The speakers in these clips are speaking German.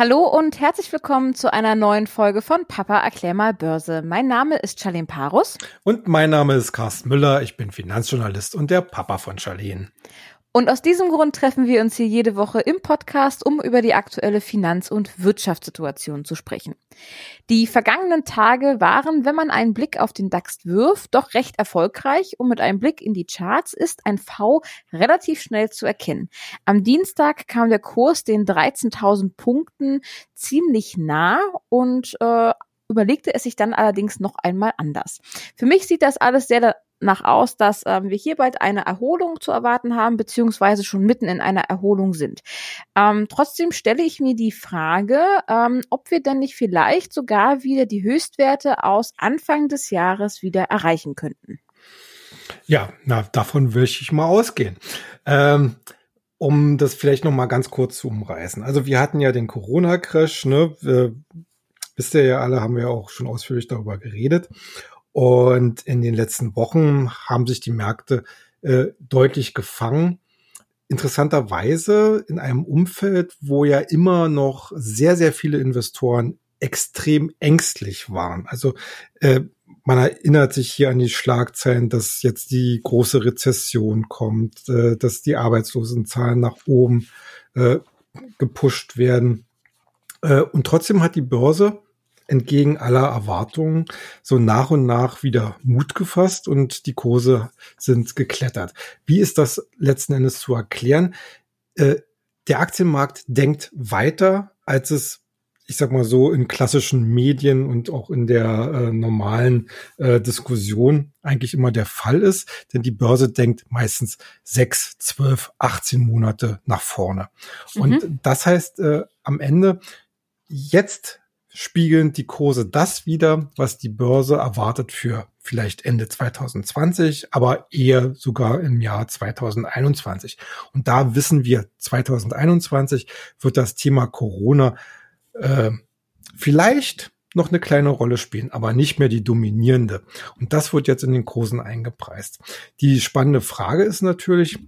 Hallo und herzlich willkommen zu einer neuen Folge von Papa erklär mal Börse. Mein Name ist Charlene Parus. Und mein Name ist Carsten Müller. Ich bin Finanzjournalist und der Papa von Charlene. Und aus diesem Grund treffen wir uns hier jede Woche im Podcast, um über die aktuelle Finanz- und Wirtschaftssituation zu sprechen. Die vergangenen Tage waren, wenn man einen Blick auf den DAX wirft, doch recht erfolgreich und mit einem Blick in die Charts ist ein V relativ schnell zu erkennen. Am Dienstag kam der Kurs den 13.000 Punkten ziemlich nah und äh, überlegte es sich dann allerdings noch einmal anders. Für mich sieht das alles sehr nach aus, dass ähm, wir hier bald eine Erholung zu erwarten haben, beziehungsweise schon mitten in einer Erholung sind. Ähm, trotzdem stelle ich mir die Frage, ähm, ob wir denn nicht vielleicht sogar wieder die Höchstwerte aus Anfang des Jahres wieder erreichen könnten. Ja, na, davon will ich mal ausgehen. Ähm, um das vielleicht noch mal ganz kurz zu umreißen. Also wir hatten ja den Corona-Crash, ne? Wisst ihr ja alle, haben wir auch schon ausführlich darüber geredet. Und in den letzten Wochen haben sich die Märkte äh, deutlich gefangen. Interessanterweise in einem Umfeld, wo ja immer noch sehr, sehr viele Investoren extrem ängstlich waren. Also äh, man erinnert sich hier an die Schlagzeilen, dass jetzt die große Rezession kommt, äh, dass die Arbeitslosenzahlen nach oben äh, gepusht werden. Äh, und trotzdem hat die Börse entgegen aller Erwartungen so nach und nach wieder Mut gefasst und die Kurse sind geklettert. Wie ist das letzten Endes zu erklären? Äh, der Aktienmarkt denkt weiter, als es ich sag mal so, in klassischen Medien und auch in der äh, normalen äh, Diskussion eigentlich immer der Fall ist. Denn die Börse denkt meistens sechs, zwölf, 18 Monate nach vorne. Mhm. Und das heißt äh, am Ende, jetzt spiegeln die Kurse das wieder, was die Börse erwartet für vielleicht Ende 2020, aber eher sogar im Jahr 2021. Und da wissen wir, 2021 wird das Thema Corona äh, vielleicht noch eine kleine Rolle spielen, aber nicht mehr die dominierende. Und das wird jetzt in den Kursen eingepreist. Die spannende Frage ist natürlich,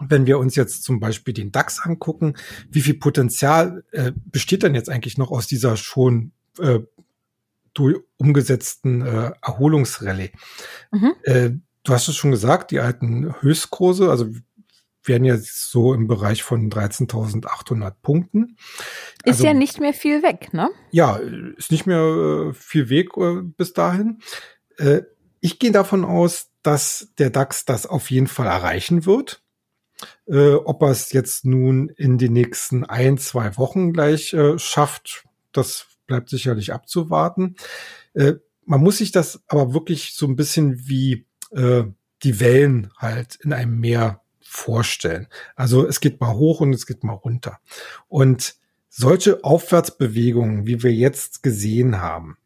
wenn wir uns jetzt zum Beispiel den DAX angucken, wie viel Potenzial äh, besteht denn jetzt eigentlich noch aus dieser schon äh, umgesetzten äh, Erholungsrallye? Mhm. Äh, du hast es schon gesagt, die alten Höchstkurse, also werden jetzt so im Bereich von 13.800 Punkten. Ist also, ja nicht mehr viel weg, ne? Ja, ist nicht mehr äh, viel Weg äh, bis dahin. Äh, ich gehe davon aus, dass der DAX das auf jeden Fall erreichen wird. Äh, ob er es jetzt nun in den nächsten ein, zwei Wochen gleich äh, schafft, das bleibt sicherlich abzuwarten. Äh, man muss sich das aber wirklich so ein bisschen wie äh, die Wellen halt in einem Meer vorstellen. Also es geht mal hoch und es geht mal runter. Und solche Aufwärtsbewegungen, wie wir jetzt gesehen haben,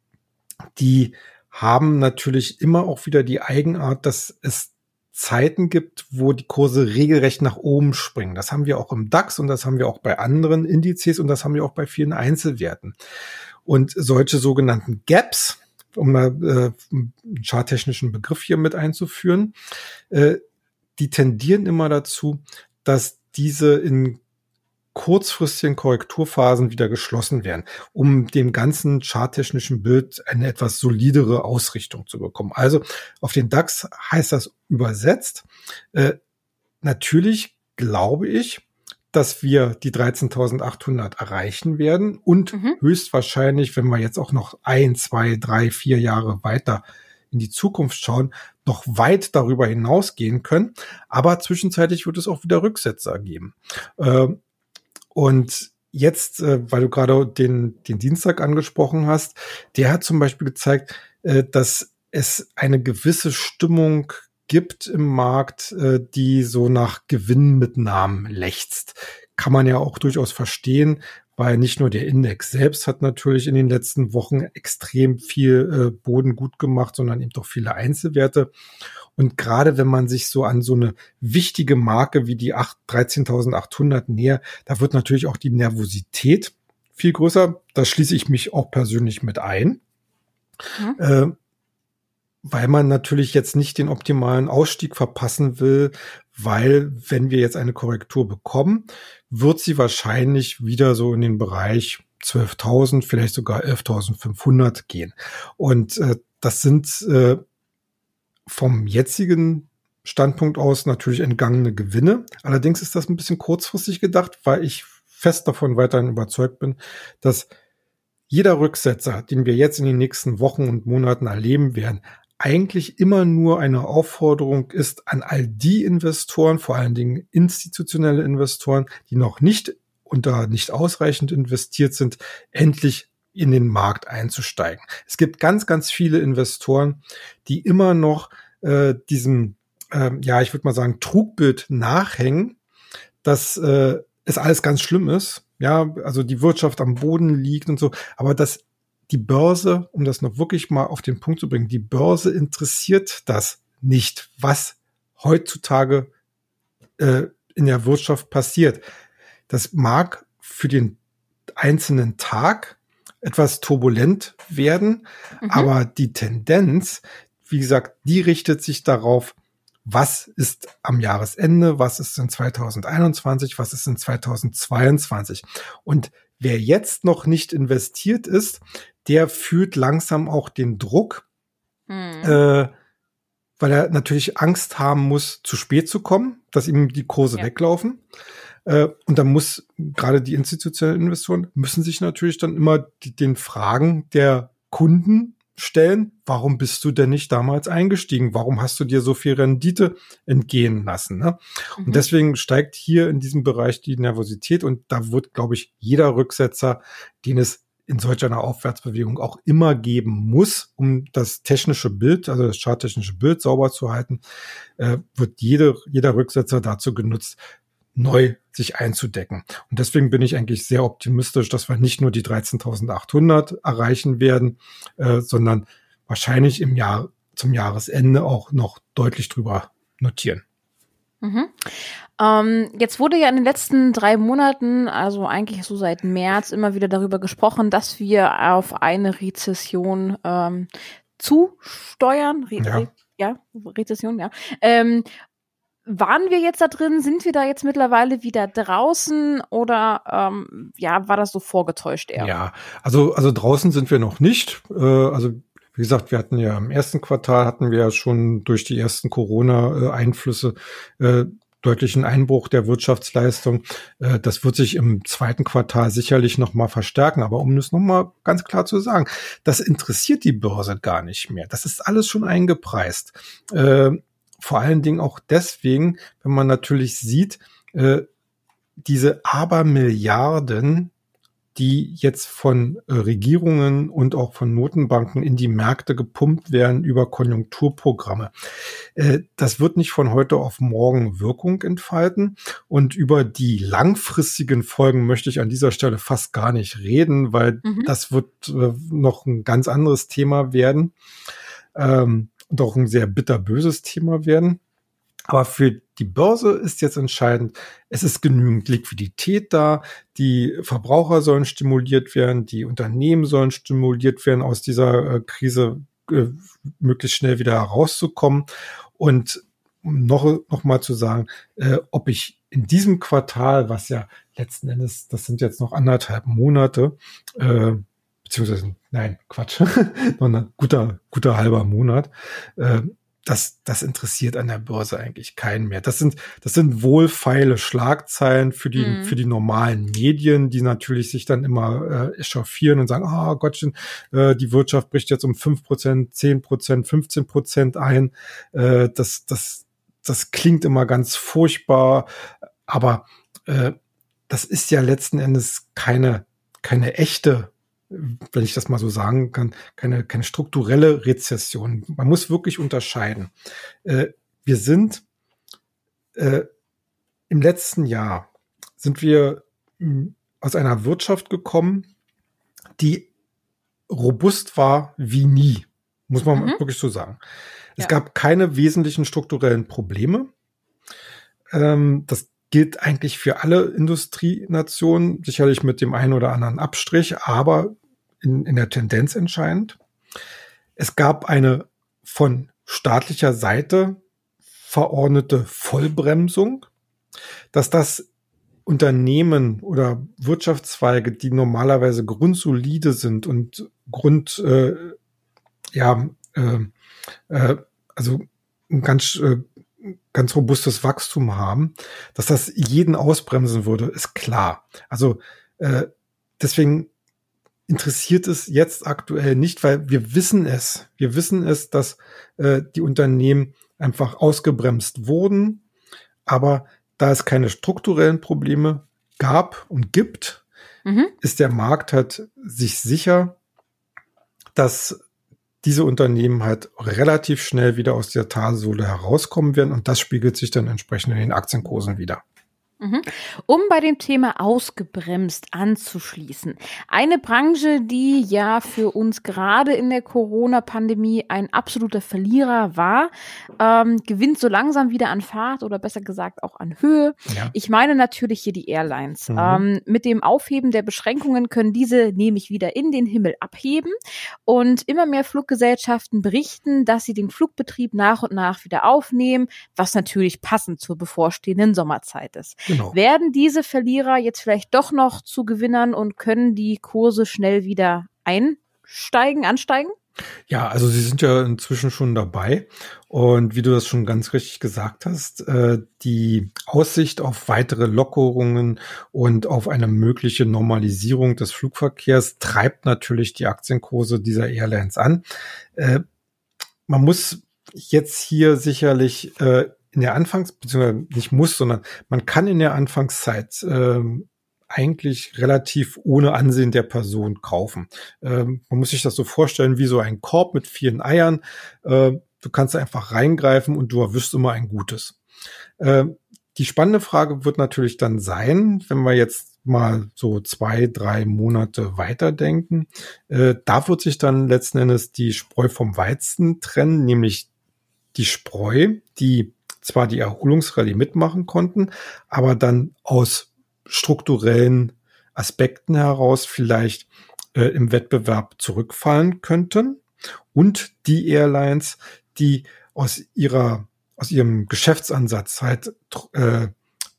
die haben natürlich immer auch wieder die Eigenart, dass es Zeiten gibt, wo die Kurse regelrecht nach oben springen. Das haben wir auch im DAX und das haben wir auch bei anderen Indizes und das haben wir auch bei vielen Einzelwerten. Und solche sogenannten Gaps, um mal äh, einen charttechnischen Begriff hier mit einzuführen, äh, die tendieren immer dazu, dass diese in kurzfristigen Korrekturphasen wieder geschlossen werden, um dem ganzen charttechnischen Bild eine etwas solidere Ausrichtung zu bekommen. Also auf den DAX heißt das übersetzt. Äh, natürlich glaube ich, dass wir die 13.800 erreichen werden und mhm. höchstwahrscheinlich, wenn wir jetzt auch noch ein, zwei, drei, vier Jahre weiter in die Zukunft schauen, noch weit darüber hinausgehen können. Aber zwischenzeitlich wird es auch wieder Rücksetzer geben. Ähm, und jetzt, äh, weil du gerade den, den Dienstag angesprochen hast, der hat zum Beispiel gezeigt, äh, dass es eine gewisse Stimmung gibt im Markt, äh, die so nach Gewinnmitnahmen lechzt. Kann man ja auch durchaus verstehen, weil nicht nur der Index selbst hat natürlich in den letzten Wochen extrem viel äh, Boden gut gemacht, sondern eben doch viele Einzelwerte. Und gerade wenn man sich so an so eine wichtige Marke wie die 13.800 näher, da wird natürlich auch die Nervosität viel größer. Da schließe ich mich auch persönlich mit ein. Mhm. Äh, weil man natürlich jetzt nicht den optimalen Ausstieg verpassen will, weil wenn wir jetzt eine Korrektur bekommen, wird sie wahrscheinlich wieder so in den Bereich 12.000, vielleicht sogar 11.500 gehen. Und äh, das sind äh, vom jetzigen Standpunkt aus natürlich entgangene Gewinne. Allerdings ist das ein bisschen kurzfristig gedacht, weil ich fest davon weiterhin überzeugt bin, dass jeder Rücksetzer, den wir jetzt in den nächsten Wochen und Monaten erleben werden, eigentlich immer nur eine Aufforderung ist an all die Investoren, vor allen Dingen institutionelle Investoren, die noch nicht da nicht ausreichend investiert sind, endlich in den Markt einzusteigen. Es gibt ganz, ganz viele Investoren, die immer noch äh, diesem, äh, ja, ich würde mal sagen, Trugbild nachhängen, dass äh, es alles ganz schlimm ist. Ja, also die Wirtschaft am Boden liegt und so, aber dass die Börse, um das noch wirklich mal auf den Punkt zu bringen, die Börse interessiert das nicht, was heutzutage äh, in der Wirtschaft passiert. Das mag für den einzelnen Tag etwas turbulent werden, mhm. aber die Tendenz, wie gesagt, die richtet sich darauf, was ist am Jahresende, was ist in 2021, was ist in 2022. Und wer jetzt noch nicht investiert ist, der fühlt langsam auch den Druck, mhm. äh, weil er natürlich Angst haben muss, zu spät zu kommen, dass ihm die Kurse ja. weglaufen. Äh, und da muss gerade die institutionellen Investoren müssen sich natürlich dann immer die, den Fragen der Kunden stellen, warum bist du denn nicht damals eingestiegen? Warum hast du dir so viel Rendite entgehen lassen? Ne? Mhm. Und deswegen steigt hier in diesem Bereich die Nervosität und da wird, glaube ich, jeder Rücksetzer, den es in solch einer Aufwärtsbewegung auch immer geben muss, um das technische Bild, also das charttechnische Bild sauber zu halten, äh, wird jede, jeder Rücksetzer dazu genutzt, neu sich einzudecken. Und deswegen bin ich eigentlich sehr optimistisch, dass wir nicht nur die 13.800 erreichen werden, äh, sondern wahrscheinlich im Jahr zum Jahresende auch noch deutlich drüber notieren. Mhm. Ähm, jetzt wurde ja in den letzten drei Monaten, also eigentlich so seit März, immer wieder darüber gesprochen, dass wir auf eine Rezession ähm, zusteuern. Re ja. Re ja, Rezession, ja. Ähm, waren wir jetzt da drin? Sind wir da jetzt mittlerweile wieder draußen oder ähm, ja, war das so vorgetäuscht eher? Ja, also also draußen sind wir noch nicht. Äh, also wie gesagt, wir hatten ja im ersten Quartal hatten wir ja schon durch die ersten Corona-Einflüsse äh, deutlichen Einbruch der Wirtschaftsleistung. Äh, das wird sich im zweiten Quartal sicherlich noch mal verstärken. Aber um es noch mal ganz klar zu sagen, das interessiert die Börse gar nicht mehr. Das ist alles schon eingepreist. Äh, vor allen Dingen auch deswegen, wenn man natürlich sieht, äh, diese Abermilliarden, die jetzt von äh, Regierungen und auch von Notenbanken in die Märkte gepumpt werden über Konjunkturprogramme. Äh, das wird nicht von heute auf morgen Wirkung entfalten. Und über die langfristigen Folgen möchte ich an dieser Stelle fast gar nicht reden, weil mhm. das wird äh, noch ein ganz anderes Thema werden. Ähm, und auch ein sehr bitterböses Thema werden. Aber für die Börse ist jetzt entscheidend, es ist genügend Liquidität da, die Verbraucher sollen stimuliert werden, die Unternehmen sollen stimuliert werden, aus dieser äh, Krise äh, möglichst schnell wieder herauszukommen. Und um noch, noch mal zu sagen, äh, ob ich in diesem Quartal, was ja letzten Endes, das sind jetzt noch anderthalb Monate, beziehungsweise, nein, Quatsch, noch ein guter, guter halber Monat. Äh, das, das interessiert an der Börse eigentlich keinen mehr. Das sind, das sind wohlfeile Schlagzeilen für die, mhm. für die normalen Medien, die natürlich sich dann immer äh, echauffieren und sagen, ah oh, Gottchen, äh, die Wirtschaft bricht jetzt um fünf Prozent, zehn Prozent, 15 Prozent ein. Äh, das, das, das klingt immer ganz furchtbar, aber äh, das ist ja letzten Endes keine, keine echte wenn ich das mal so sagen kann, keine, keine strukturelle Rezession. Man muss wirklich unterscheiden. Äh, wir sind äh, im letzten Jahr sind wir hm, aus einer Wirtschaft gekommen, die robust war wie nie, muss man mhm. wirklich so sagen. Es ja. gab keine wesentlichen strukturellen Probleme. Ähm, das gilt eigentlich für alle Industrienationen, sicherlich mit dem einen oder anderen Abstrich, aber in, in der Tendenz entscheidend. Es gab eine von staatlicher Seite verordnete Vollbremsung. Dass das Unternehmen oder Wirtschaftszweige, die normalerweise grundsolide sind und Grund, äh, ja, äh, äh, also ein ganz, äh, ganz robustes Wachstum haben, dass das jeden ausbremsen würde, ist klar. Also äh, deswegen interessiert es jetzt aktuell nicht, weil wir wissen es. Wir wissen es, dass äh, die Unternehmen einfach ausgebremst wurden. Aber da es keine strukturellen Probleme gab und gibt, mhm. ist der Markt halt sich sicher, dass diese Unternehmen halt relativ schnell wieder aus der Talsohle herauskommen werden und das spiegelt sich dann entsprechend in den Aktienkursen wieder. Mhm. Um bei dem Thema ausgebremst anzuschließen. Eine Branche, die ja für uns gerade in der Corona-Pandemie ein absoluter Verlierer war, ähm, gewinnt so langsam wieder an Fahrt oder besser gesagt auch an Höhe. Ja. Ich meine natürlich hier die Airlines. Mhm. Ähm, mit dem Aufheben der Beschränkungen können diese nämlich wieder in den Himmel abheben und immer mehr Fluggesellschaften berichten, dass sie den Flugbetrieb nach und nach wieder aufnehmen, was natürlich passend zur bevorstehenden Sommerzeit ist. Genau. Werden diese Verlierer jetzt vielleicht doch noch zu Gewinnern und können die Kurse schnell wieder einsteigen, ansteigen? Ja, also sie sind ja inzwischen schon dabei. Und wie du das schon ganz richtig gesagt hast, äh, die Aussicht auf weitere Lockerungen und auf eine mögliche Normalisierung des Flugverkehrs treibt natürlich die Aktienkurse dieser Airlines an. Äh, man muss jetzt hier sicherlich äh, in der Anfangs, beziehungsweise nicht muss, sondern man kann in der Anfangszeit ähm, eigentlich relativ ohne Ansehen der Person kaufen. Ähm, man muss sich das so vorstellen wie so ein Korb mit vielen Eiern. Äh, du kannst einfach reingreifen und du erwischst immer ein gutes. Äh, die spannende Frage wird natürlich dann sein, wenn wir jetzt mal so zwei, drei Monate weiterdenken. Äh, da wird sich dann letzten Endes die Spreu vom Weizen trennen, nämlich die Spreu, die zwar die Erholungsrallye mitmachen konnten, aber dann aus strukturellen Aspekten heraus vielleicht äh, im Wettbewerb zurückfallen könnten und die Airlines, die aus ihrer aus ihrem Geschäftsansatz halt äh,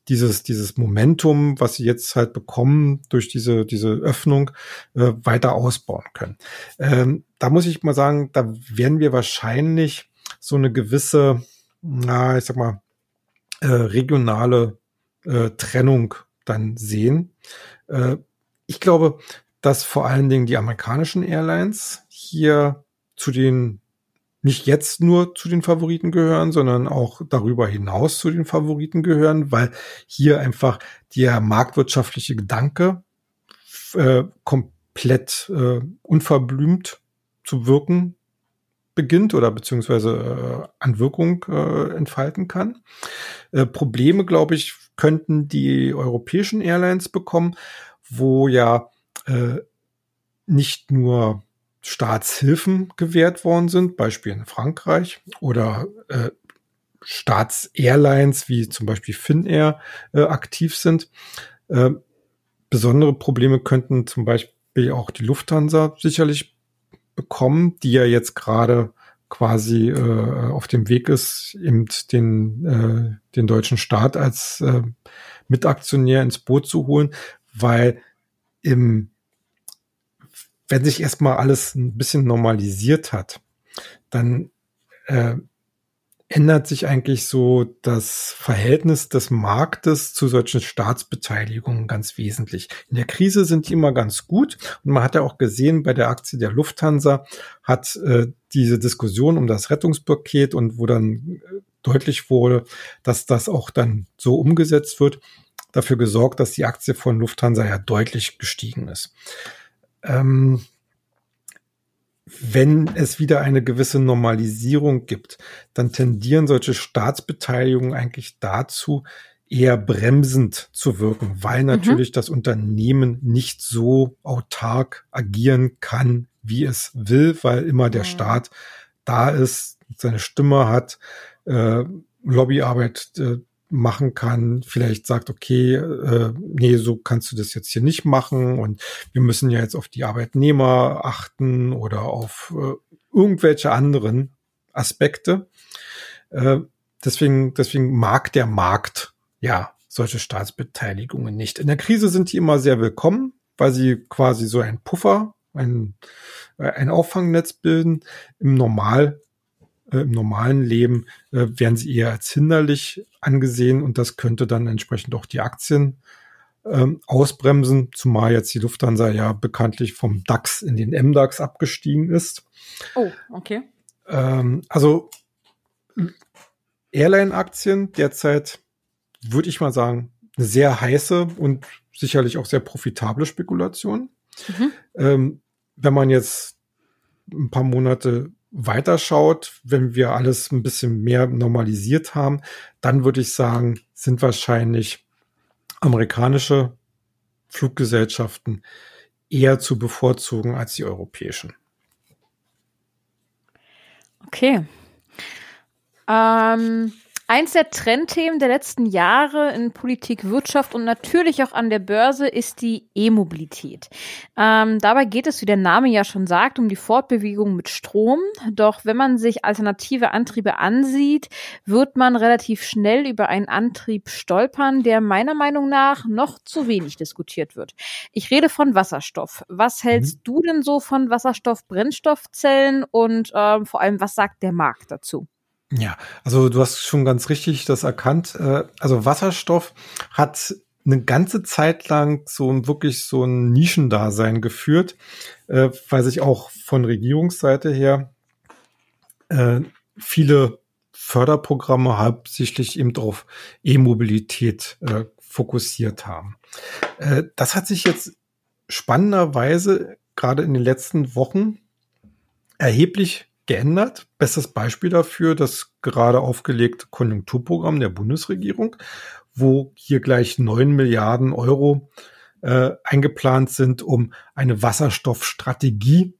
dieses dieses Momentum, was sie jetzt halt bekommen durch diese diese Öffnung äh, weiter ausbauen können. Ähm, da muss ich mal sagen, da werden wir wahrscheinlich so eine gewisse na, ich sag mal, äh, regionale äh, Trennung dann sehen. Äh, ich glaube, dass vor allen Dingen die amerikanischen Airlines hier zu den nicht jetzt nur zu den Favoriten gehören, sondern auch darüber hinaus zu den Favoriten gehören, weil hier einfach der marktwirtschaftliche Gedanke äh, komplett äh, unverblümt zu wirken beginnt oder beziehungsweise äh, an Wirkung äh, entfalten kann. Äh, Probleme, glaube ich, könnten die europäischen Airlines bekommen, wo ja äh, nicht nur Staatshilfen gewährt worden sind, Beispiel in Frankreich, oder äh, Staatsairlines wie zum Beispiel Finnair äh, aktiv sind. Äh, besondere Probleme könnten zum Beispiel auch die Lufthansa sicherlich bekommen, die ja jetzt gerade quasi äh, auf dem Weg ist, eben den, äh, den deutschen Staat als äh, Mitaktionär ins Boot zu holen, weil im, wenn sich erstmal alles ein bisschen normalisiert hat, dann äh, ändert sich eigentlich so das Verhältnis des Marktes zu solchen Staatsbeteiligungen ganz wesentlich. In der Krise sind die immer ganz gut und man hat ja auch gesehen, bei der Aktie der Lufthansa hat äh, diese Diskussion um das Rettungspaket und wo dann äh, deutlich wurde, dass das auch dann so umgesetzt wird, dafür gesorgt, dass die Aktie von Lufthansa ja deutlich gestiegen ist. Ähm, wenn es wieder eine gewisse Normalisierung gibt, dann tendieren solche Staatsbeteiligungen eigentlich dazu, eher bremsend zu wirken, weil mhm. natürlich mhm. das Unternehmen nicht so autark agieren kann, wie es will, weil immer der mhm. Staat da ist, seine Stimme hat, äh, Lobbyarbeit äh, machen kann, vielleicht sagt, okay, äh, nee, so kannst du das jetzt hier nicht machen und wir müssen ja jetzt auf die Arbeitnehmer achten oder auf äh, irgendwelche anderen Aspekte. Äh, deswegen, deswegen mag der Markt ja solche Staatsbeteiligungen nicht. In der Krise sind die immer sehr willkommen, weil sie quasi so ein Puffer, ein, äh, ein Auffangnetz bilden. Im Normal äh, im normalen Leben äh, werden sie eher als hinderlich angesehen und das könnte dann entsprechend auch die Aktien ähm, ausbremsen, zumal jetzt die Lufthansa ja bekanntlich vom DAX in den MDAX abgestiegen ist. Oh, okay. Ähm, also Airline-Aktien derzeit würde ich mal sagen, eine sehr heiße und sicherlich auch sehr profitable Spekulation. Mhm. Ähm, wenn man jetzt ein paar Monate weiterschaut, wenn wir alles ein bisschen mehr normalisiert haben, dann würde ich sagen, sind wahrscheinlich amerikanische Fluggesellschaften eher zu bevorzugen als die europäischen. Okay. Ähm, Eins der Trendthemen der letzten Jahre in Politik, Wirtschaft und natürlich auch an der Börse ist die E-Mobilität. Ähm, dabei geht es, wie der Name ja schon sagt, um die Fortbewegung mit Strom. Doch wenn man sich alternative Antriebe ansieht, wird man relativ schnell über einen Antrieb stolpern, der meiner Meinung nach noch zu wenig diskutiert wird. Ich rede von Wasserstoff. Was hältst mhm. du denn so von Wasserstoff-Brennstoffzellen und ähm, vor allem, was sagt der Markt dazu? Ja, also du hast schon ganz richtig das erkannt. Äh, also Wasserstoff hat eine ganze Zeit lang so ein wirklich so ein Nischendasein geführt, äh, weil sich auch von Regierungsseite her äh, viele Förderprogramme hauptsächlich eben auf E-Mobilität fokussiert haben. das hat sich jetzt spannenderweise gerade in den letzten Wochen erheblich geändert. Bestes Beispiel dafür das gerade aufgelegte Konjunkturprogramm der Bundesregierung, wo hier gleich neun Milliarden Euro äh, eingeplant sind, um eine Wasserstoffstrategie,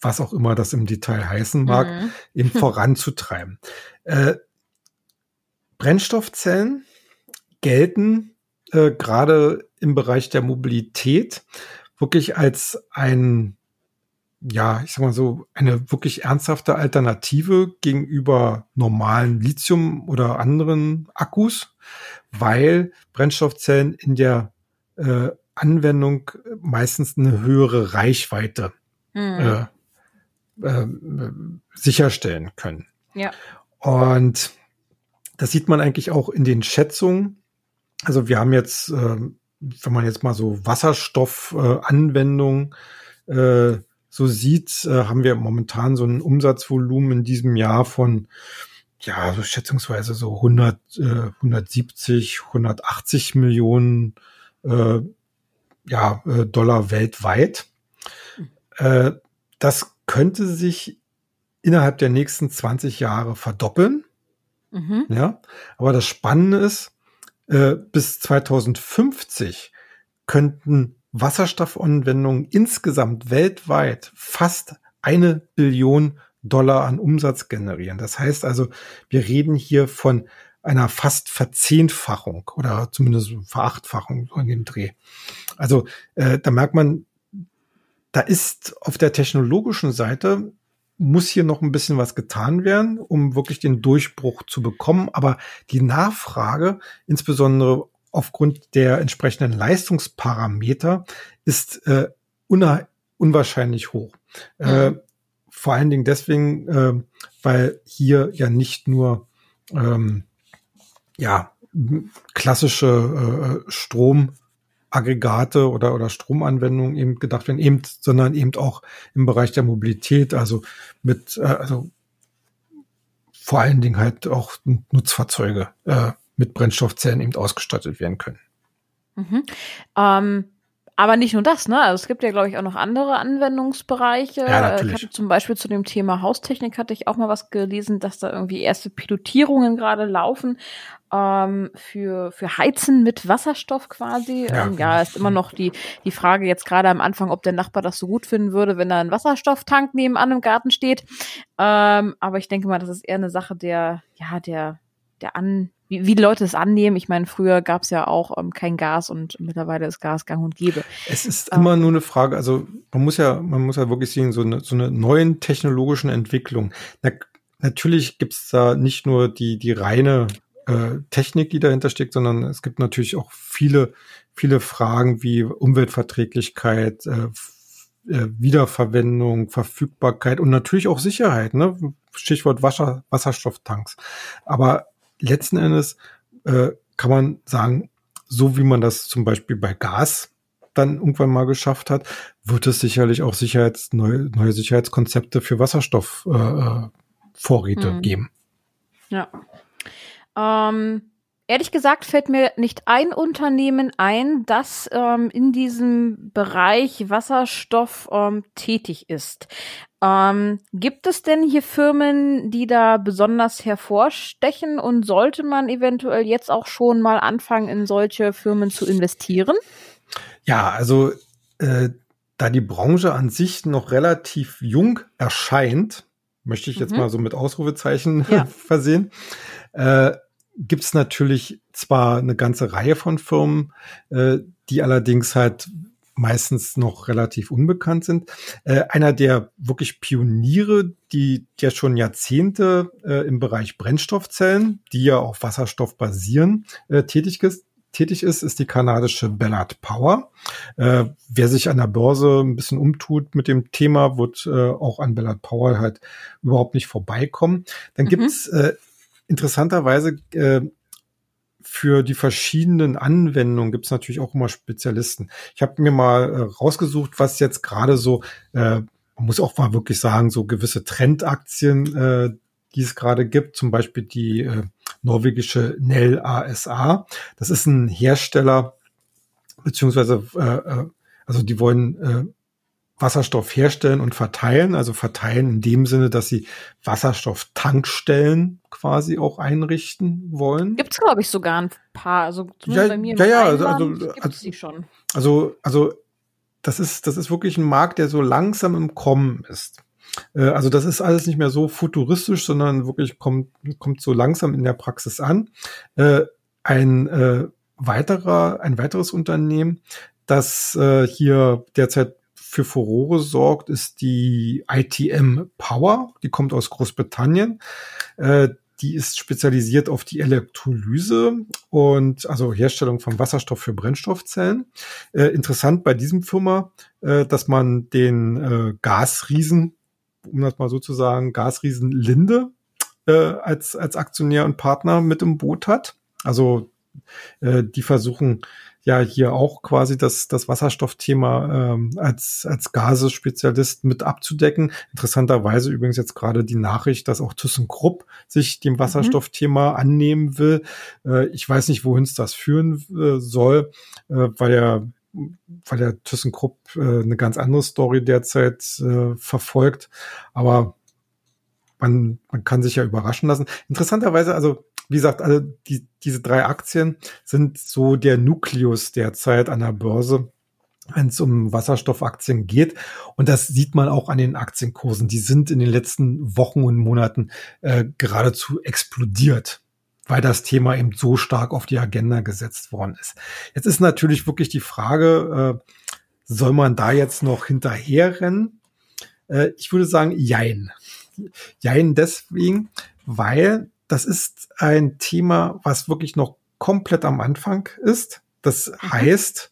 was auch immer das im Detail heißen mag, mhm. eben voranzutreiben. Äh, Brennstoffzellen gelten äh, gerade im Bereich der Mobilität wirklich als ein ja, ich sag mal so, eine wirklich ernsthafte Alternative gegenüber normalen Lithium oder anderen Akkus, weil Brennstoffzellen in der äh, Anwendung meistens eine höhere Reichweite mhm. äh, äh, sicherstellen können. Ja. Und das sieht man eigentlich auch in den Schätzungen. Also wir haben jetzt, äh, wenn man jetzt mal so Wasserstoffanwendungen äh, so sieht, äh, haben wir momentan so ein Umsatzvolumen in diesem Jahr von ja, so schätzungsweise so 100, äh, 170, 180 Millionen äh, ja, äh, Dollar weltweit. Äh, das könnte sich innerhalb der nächsten 20 Jahre verdoppeln. Mhm. Ja, aber das Spannende ist, äh, bis 2050 könnten Wasserstoffanwendungen insgesamt weltweit fast eine Billion Dollar an Umsatz generieren. Das heißt also, wir reden hier von einer fast Verzehnfachung oder zumindest Verachtfachung in dem Dreh. Also äh, da merkt man, da ist auf der technologischen Seite muss hier noch ein bisschen was getan werden, um wirklich den Durchbruch zu bekommen. Aber die Nachfrage, insbesondere aufgrund der entsprechenden Leistungsparameter ist äh, unwahrscheinlich hoch. Äh, mhm. Äh, vor allen Dingen deswegen, äh, weil hier ja nicht nur ähm, ja klassische äh, Stromaggregate oder oder Stromanwendungen eben gedacht werden, eben, sondern eben auch im Bereich der Mobilität, also mit äh, also vor allen Dingen halt auch Nutzfahrzeuge äh, mit Brennstoffzellen eben ausgestattet werden können. Mhm. Ähm, aber nicht nur das, ne? Also es gibt ja, glaube ich, auch noch andere Anwendungsbereiche. Ja, natürlich. Ich hatte zum Beispiel zu dem Thema Haustechnik hatte ich auch mal was gelesen, dass da irgendwie erste Pilotierungen gerade laufen ähm, für, für Heizen mit Wasserstoff quasi. Ja, ähm, ja, ist immer noch die, die Frage jetzt gerade am Anfang, ob der Nachbar das so gut finden würde, wenn da ein Wasserstofftank nebenan im Garten steht. Ähm, aber ich denke mal, das ist eher eine Sache der, ja, der, der An wie, wie die Leute es annehmen. Ich meine, früher gab es ja auch ähm, kein Gas und mittlerweile ist Gas gang und gäbe. Es ist ähm, immer nur eine Frage, also man muss ja, man muss ja wirklich sehen, so eine, so eine neuen technologischen Entwicklung. Na, natürlich gibt's da nicht nur die, die reine äh, Technik, die dahinter steckt, sondern es gibt natürlich auch viele, viele Fragen wie Umweltverträglichkeit, äh, äh, Wiederverwendung, Verfügbarkeit und natürlich auch Sicherheit, ne? Stichwort Wasser, Wasserstofftanks. Aber letzten Endes äh, kann man sagen, so wie man das zum Beispiel bei Gas dann irgendwann mal geschafft hat, wird es sicherlich auch Sicherheits, neue, neue Sicherheitskonzepte für Wasserstoffvorräte äh, hm. geben. Ja. Ähm, ehrlich gesagt fällt mir nicht ein Unternehmen ein, das ähm, in diesem Bereich Wasserstoff ähm, tätig ist. Ähm, gibt es denn hier Firmen, die da besonders hervorstechen und sollte man eventuell jetzt auch schon mal anfangen, in solche Firmen zu investieren? Ja, also äh, da die Branche an sich noch relativ jung erscheint, möchte ich jetzt mhm. mal so mit Ausrufezeichen ja. versehen, äh, gibt es natürlich zwar eine ganze Reihe von Firmen, äh, die allerdings halt meistens noch relativ unbekannt sind. Äh, einer der wirklich Pioniere, die ja schon Jahrzehnte äh, im Bereich Brennstoffzellen, die ja auf Wasserstoff basieren, äh, tätig ist, tätig ist, ist die kanadische Ballard Power. Äh, wer sich an der Börse ein bisschen umtut mit dem Thema, wird äh, auch an Ballard Power halt überhaupt nicht vorbeikommen. Dann mhm. gibt's äh, interessanterweise äh, für die verschiedenen Anwendungen gibt es natürlich auch immer Spezialisten. Ich habe mir mal äh, rausgesucht, was jetzt gerade so, äh, man muss auch mal wirklich sagen, so gewisse Trendaktien, äh, die es gerade gibt, zum Beispiel die äh, norwegische Nell ASA. Das ist ein Hersteller, beziehungsweise, äh, äh, also die wollen äh, Wasserstoff herstellen und verteilen, also verteilen in dem Sinne, dass sie Wasserstofftankstellen quasi auch einrichten wollen. Gibt's glaube ich sogar ein paar, also ja, bei mir ja, ja, also, also, also, die schon. Also also das ist das ist wirklich ein Markt, der so langsam im Kommen ist. Äh, also das ist alles nicht mehr so futuristisch, sondern wirklich kommt kommt so langsam in der Praxis an. Äh, ein äh, weiterer ein weiteres Unternehmen, das hier derzeit für Furore sorgt, ist die ITM Power. Die kommt aus Großbritannien. Äh, die ist spezialisiert auf die Elektrolyse und also Herstellung von Wasserstoff für Brennstoffzellen. Äh, interessant bei diesem Firma, äh, dass man den Gasriesen, um das mal so zu sagen, Gasriesen Linde als, als Aktionär und Partner mit im Boot hat. Also die versuchen ja hier auch quasi das, das Wasserstoffthema ähm, als, als Gasespezialist mit abzudecken. Interessanterweise übrigens jetzt gerade die Nachricht, dass auch ThyssenKrupp sich dem mhm. Wasserstoffthema mhm. annehmen will. Äh, ich weiß nicht, wohin es das führen äh, soll, äh, weil er weil der ThyssenKrupp äh, eine ganz andere Story derzeit äh, verfolgt. Aber man, man kann sich ja überraschen lassen. Interessanterweise, also wie gesagt, alle die, diese drei Aktien sind so der Nukleus derzeit an der Börse wenn es um Wasserstoffaktien geht. Und das sieht man auch an den Aktienkursen. Die sind in den letzten Wochen und Monaten äh, geradezu explodiert, weil das Thema eben so stark auf die Agenda gesetzt worden ist. Jetzt ist natürlich wirklich die Frage, äh, soll man da jetzt noch hinterherrennen? Äh, ich würde sagen, jein. Jein deswegen, weil das ist ein Thema, was wirklich noch komplett am Anfang ist. Das mhm. heißt,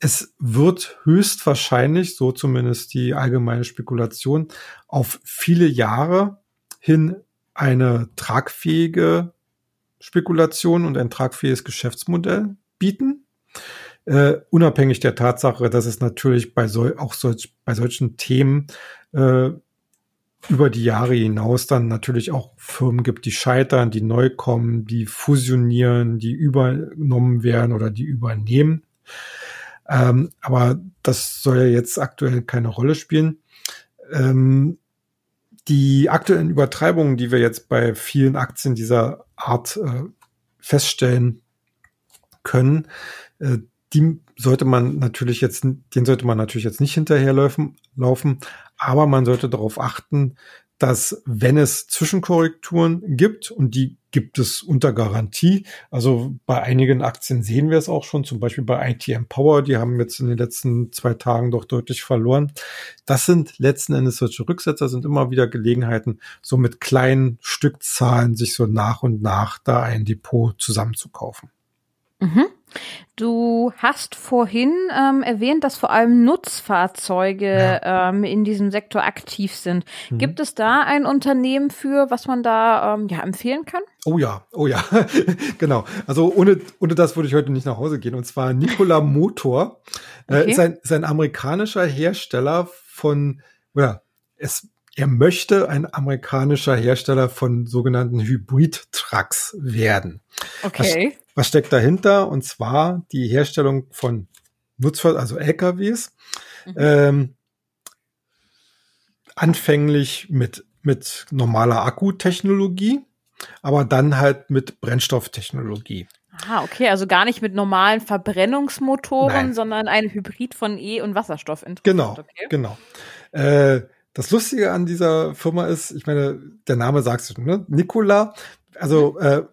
es wird höchstwahrscheinlich, so zumindest die allgemeine Spekulation, auf viele Jahre hin eine tragfähige Spekulation und ein tragfähiges Geschäftsmodell bieten. Uh, unabhängig der Tatsache, dass es natürlich bei sol auch solch, bei solchen Themen uh, über die Jahre hinaus dann natürlich auch Firmen gibt, die scheitern, die neu kommen, die fusionieren, die übernommen werden oder die übernehmen. Ähm, aber das soll ja jetzt aktuell keine Rolle spielen. Ähm, die aktuellen Übertreibungen, die wir jetzt bei vielen Aktien dieser Art äh, feststellen können, äh, die sollte man natürlich jetzt, den sollte man natürlich jetzt nicht hinterherlaufen, laufen, aber man sollte darauf achten, dass wenn es Zwischenkorrekturen gibt und die gibt es unter Garantie, also bei einigen Aktien sehen wir es auch schon, zum Beispiel bei ITM Power, die haben jetzt in den letzten zwei Tagen doch deutlich verloren. Das sind letzten Endes solche Rücksetzer, sind immer wieder Gelegenheiten, so mit kleinen Stückzahlen sich so nach und nach da ein Depot zusammenzukaufen. Mhm. Du hast vorhin ähm, erwähnt, dass vor allem Nutzfahrzeuge ja. ähm, in diesem Sektor aktiv sind. Mhm. Gibt es da ein Unternehmen für, was man da ähm, ja, empfehlen kann? Oh ja, oh ja, genau. Also ohne, ohne das würde ich heute nicht nach Hause gehen. Und zwar Nikola Motor äh, okay. ist, ein, ist ein amerikanischer Hersteller von, oder es er möchte ein amerikanischer Hersteller von sogenannten Hybrid-Trucks werden. Okay. Was, was, steckt dahinter? Und zwar die Herstellung von Nutzfahrzeugen, also LKWs, mhm. ähm, anfänglich mit, mit normaler Akkutechnologie, aber dann halt mit Brennstofftechnologie. Ah, okay, also gar nicht mit normalen Verbrennungsmotoren, Nein. sondern ein Hybrid von E- und Wasserstoff. Genau, okay. genau. Äh, das Lustige an dieser Firma ist, ich meine, der Name sagst du, ne? Nikola, also äh,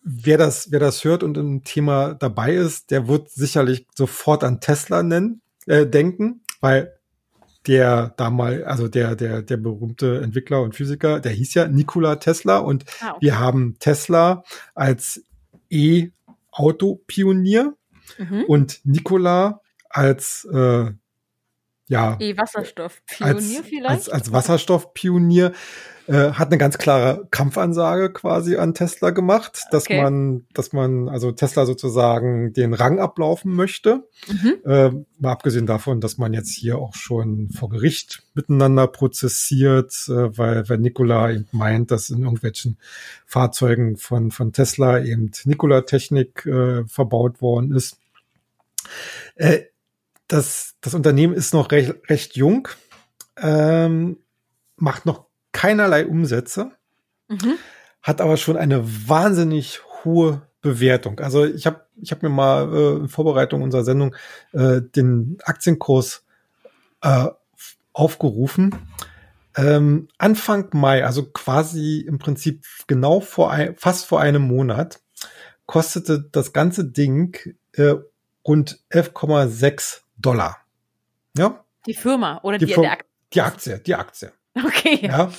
wer das, wer das hört und im Thema dabei ist, der wird sicherlich sofort an Tesla nennen, äh, denken, weil der damals, also der, der, der berühmte Entwickler und Physiker, der hieß ja Nikola Tesla und ah, okay. wir haben Tesla als E-Auto-Pionier mhm. und Nikola als äh, ja, E-Wasserstoff-Pionier vielleicht? Als, als Wasserstoff-Pionier äh, hat eine ganz klare Kampfansage quasi an Tesla gemacht, dass okay. man, dass man also Tesla sozusagen den Rang ablaufen möchte. Mhm. Äh, mal abgesehen davon, dass man jetzt hier auch schon vor Gericht miteinander prozessiert, äh, weil, weil Nikola eben meint, dass in irgendwelchen Fahrzeugen von, von Tesla eben Nikola-Technik äh, verbaut worden ist. Äh, das, das Unternehmen ist noch recht, recht jung, ähm, macht noch keinerlei Umsätze, mhm. hat aber schon eine wahnsinnig hohe Bewertung. Also ich habe ich hab mir mal äh, in Vorbereitung unserer Sendung äh, den Aktienkurs äh, aufgerufen. Ähm, Anfang Mai, also quasi im Prinzip genau vor ein, fast vor einem Monat, kostete das ganze Ding äh, rund 11,6 Dollar. Ja? Die Firma oder die, die, Firma, Aktie? die Aktie? Die Aktie. Okay. Ja.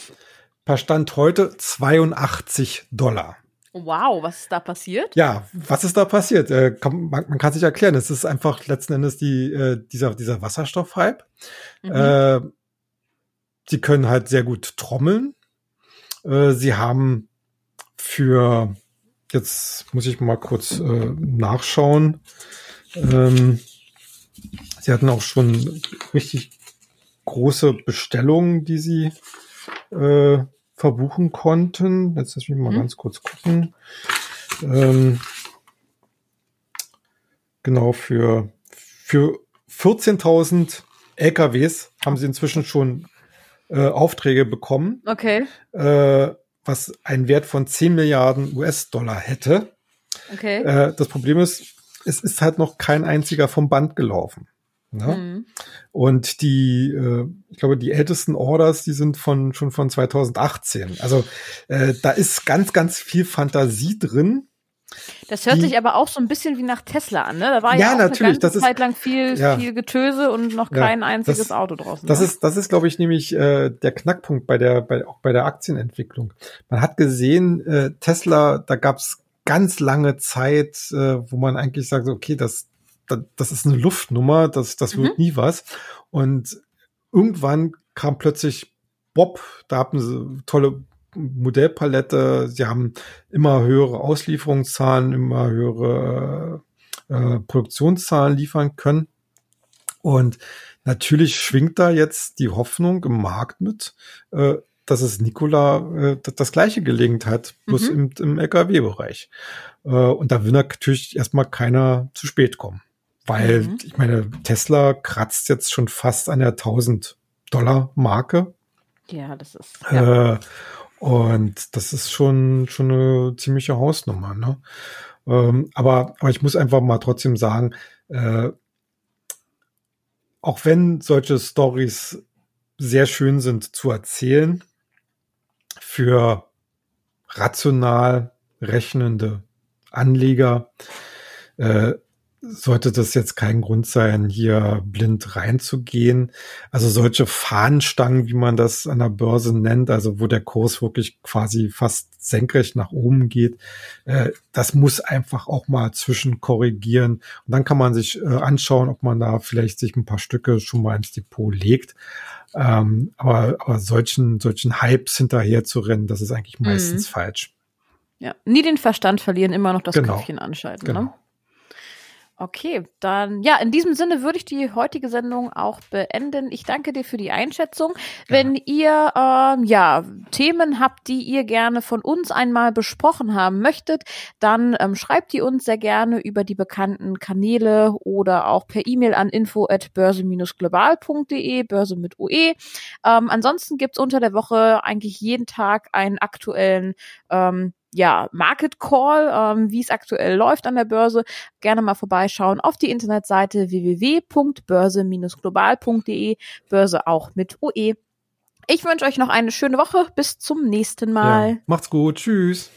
Per Stand heute 82 Dollar. Wow, was ist da passiert? Ja, was ist da passiert? Äh, kann, man, man, kann sich erklären. Es ist einfach letzten Endes die, äh, dieser, dieser Wasserstoffhype. Mhm. Äh, sie können halt sehr gut trommeln. Äh, sie haben für, jetzt muss ich mal kurz äh, nachschauen. Ähm, Sie hatten auch schon richtig große Bestellungen, die Sie äh, verbuchen konnten. Jetzt lass mich mal mhm. ganz kurz gucken. Ähm, genau, für, für 14.000 LKWs haben Sie inzwischen schon äh, Aufträge bekommen. Okay. Äh, was einen Wert von 10 Milliarden US-Dollar hätte. Okay. Äh, das Problem ist, es ist halt noch kein einziger vom Band gelaufen. Ne? Mhm. Und die, äh, ich glaube, die ältesten Orders, die sind von schon von 2018. Also äh, da ist ganz, ganz viel Fantasie drin. Das hört die, sich aber auch so ein bisschen wie nach Tesla an, ne? Da war ja, ja auch natürlich, eine ganze Zeit lang viel, ja, viel Getöse und noch kein ja, einziges das, Auto draußen. Das ne? ist, das ist, glaube ich, nämlich äh, der Knackpunkt bei der, bei, auch bei der Aktienentwicklung. Man hat gesehen, äh, Tesla, da gab's ganz lange Zeit, äh, wo man eigentlich sagt, okay, das, das ist eine Luftnummer, das, das mhm. wird nie was. Und irgendwann kam plötzlich Bob, da hatten sie tolle Modellpalette, sie haben immer höhere Auslieferungszahlen, immer höhere äh, Produktionszahlen liefern können. Und natürlich schwingt da jetzt die Hoffnung im Markt mit, äh, dass es Nikola äh, das gleiche gelingt hat, bloß mhm. im, im LKW-Bereich. Äh, und da will natürlich erstmal keiner zu spät kommen. Weil, mhm. ich meine, Tesla kratzt jetzt schon fast an der 1000 Dollar Marke. Ja, das ist. Ja. Äh, und das ist schon, schon eine ziemliche Hausnummer, ne? Ähm, aber, aber ich muss einfach mal trotzdem sagen, äh, auch wenn solche Stories sehr schön sind zu erzählen, für rational rechnende Anleger äh, sollte das jetzt kein Grund sein, hier blind reinzugehen. Also solche Fahnenstangen, wie man das an der Börse nennt, also wo der Kurs wirklich quasi fast senkrecht nach oben geht, äh, das muss einfach auch mal zwischen korrigieren. Und dann kann man sich äh, anschauen, ob man da vielleicht sich ein paar Stücke schon mal ins Depot legt. Ähm, aber, aber solchen, solchen Hypes hinterher zu rennen, das ist eigentlich meistens mhm. falsch. Ja, nie den Verstand verlieren, immer noch das genau. Köpfchen anschalten. Ne? Genau. Ne? Okay, dann ja, in diesem Sinne würde ich die heutige Sendung auch beenden. Ich danke dir für die Einschätzung. Wenn ihr ähm, ja Themen habt, die ihr gerne von uns einmal besprochen haben möchtet, dann ähm, schreibt die uns sehr gerne über die bekannten Kanäle oder auch per E-Mail an info at börse-global.de, Börse mit UE. Ähm, ansonsten gibt's unter der Woche eigentlich jeden Tag einen aktuellen ähm, ja, Market Call, ähm, wie es aktuell läuft an der Börse, gerne mal vorbeischauen auf die Internetseite www.börse-global.de, Börse auch mit UE. Ich wünsche euch noch eine schöne Woche. Bis zum nächsten Mal. Ja, macht's gut. Tschüss.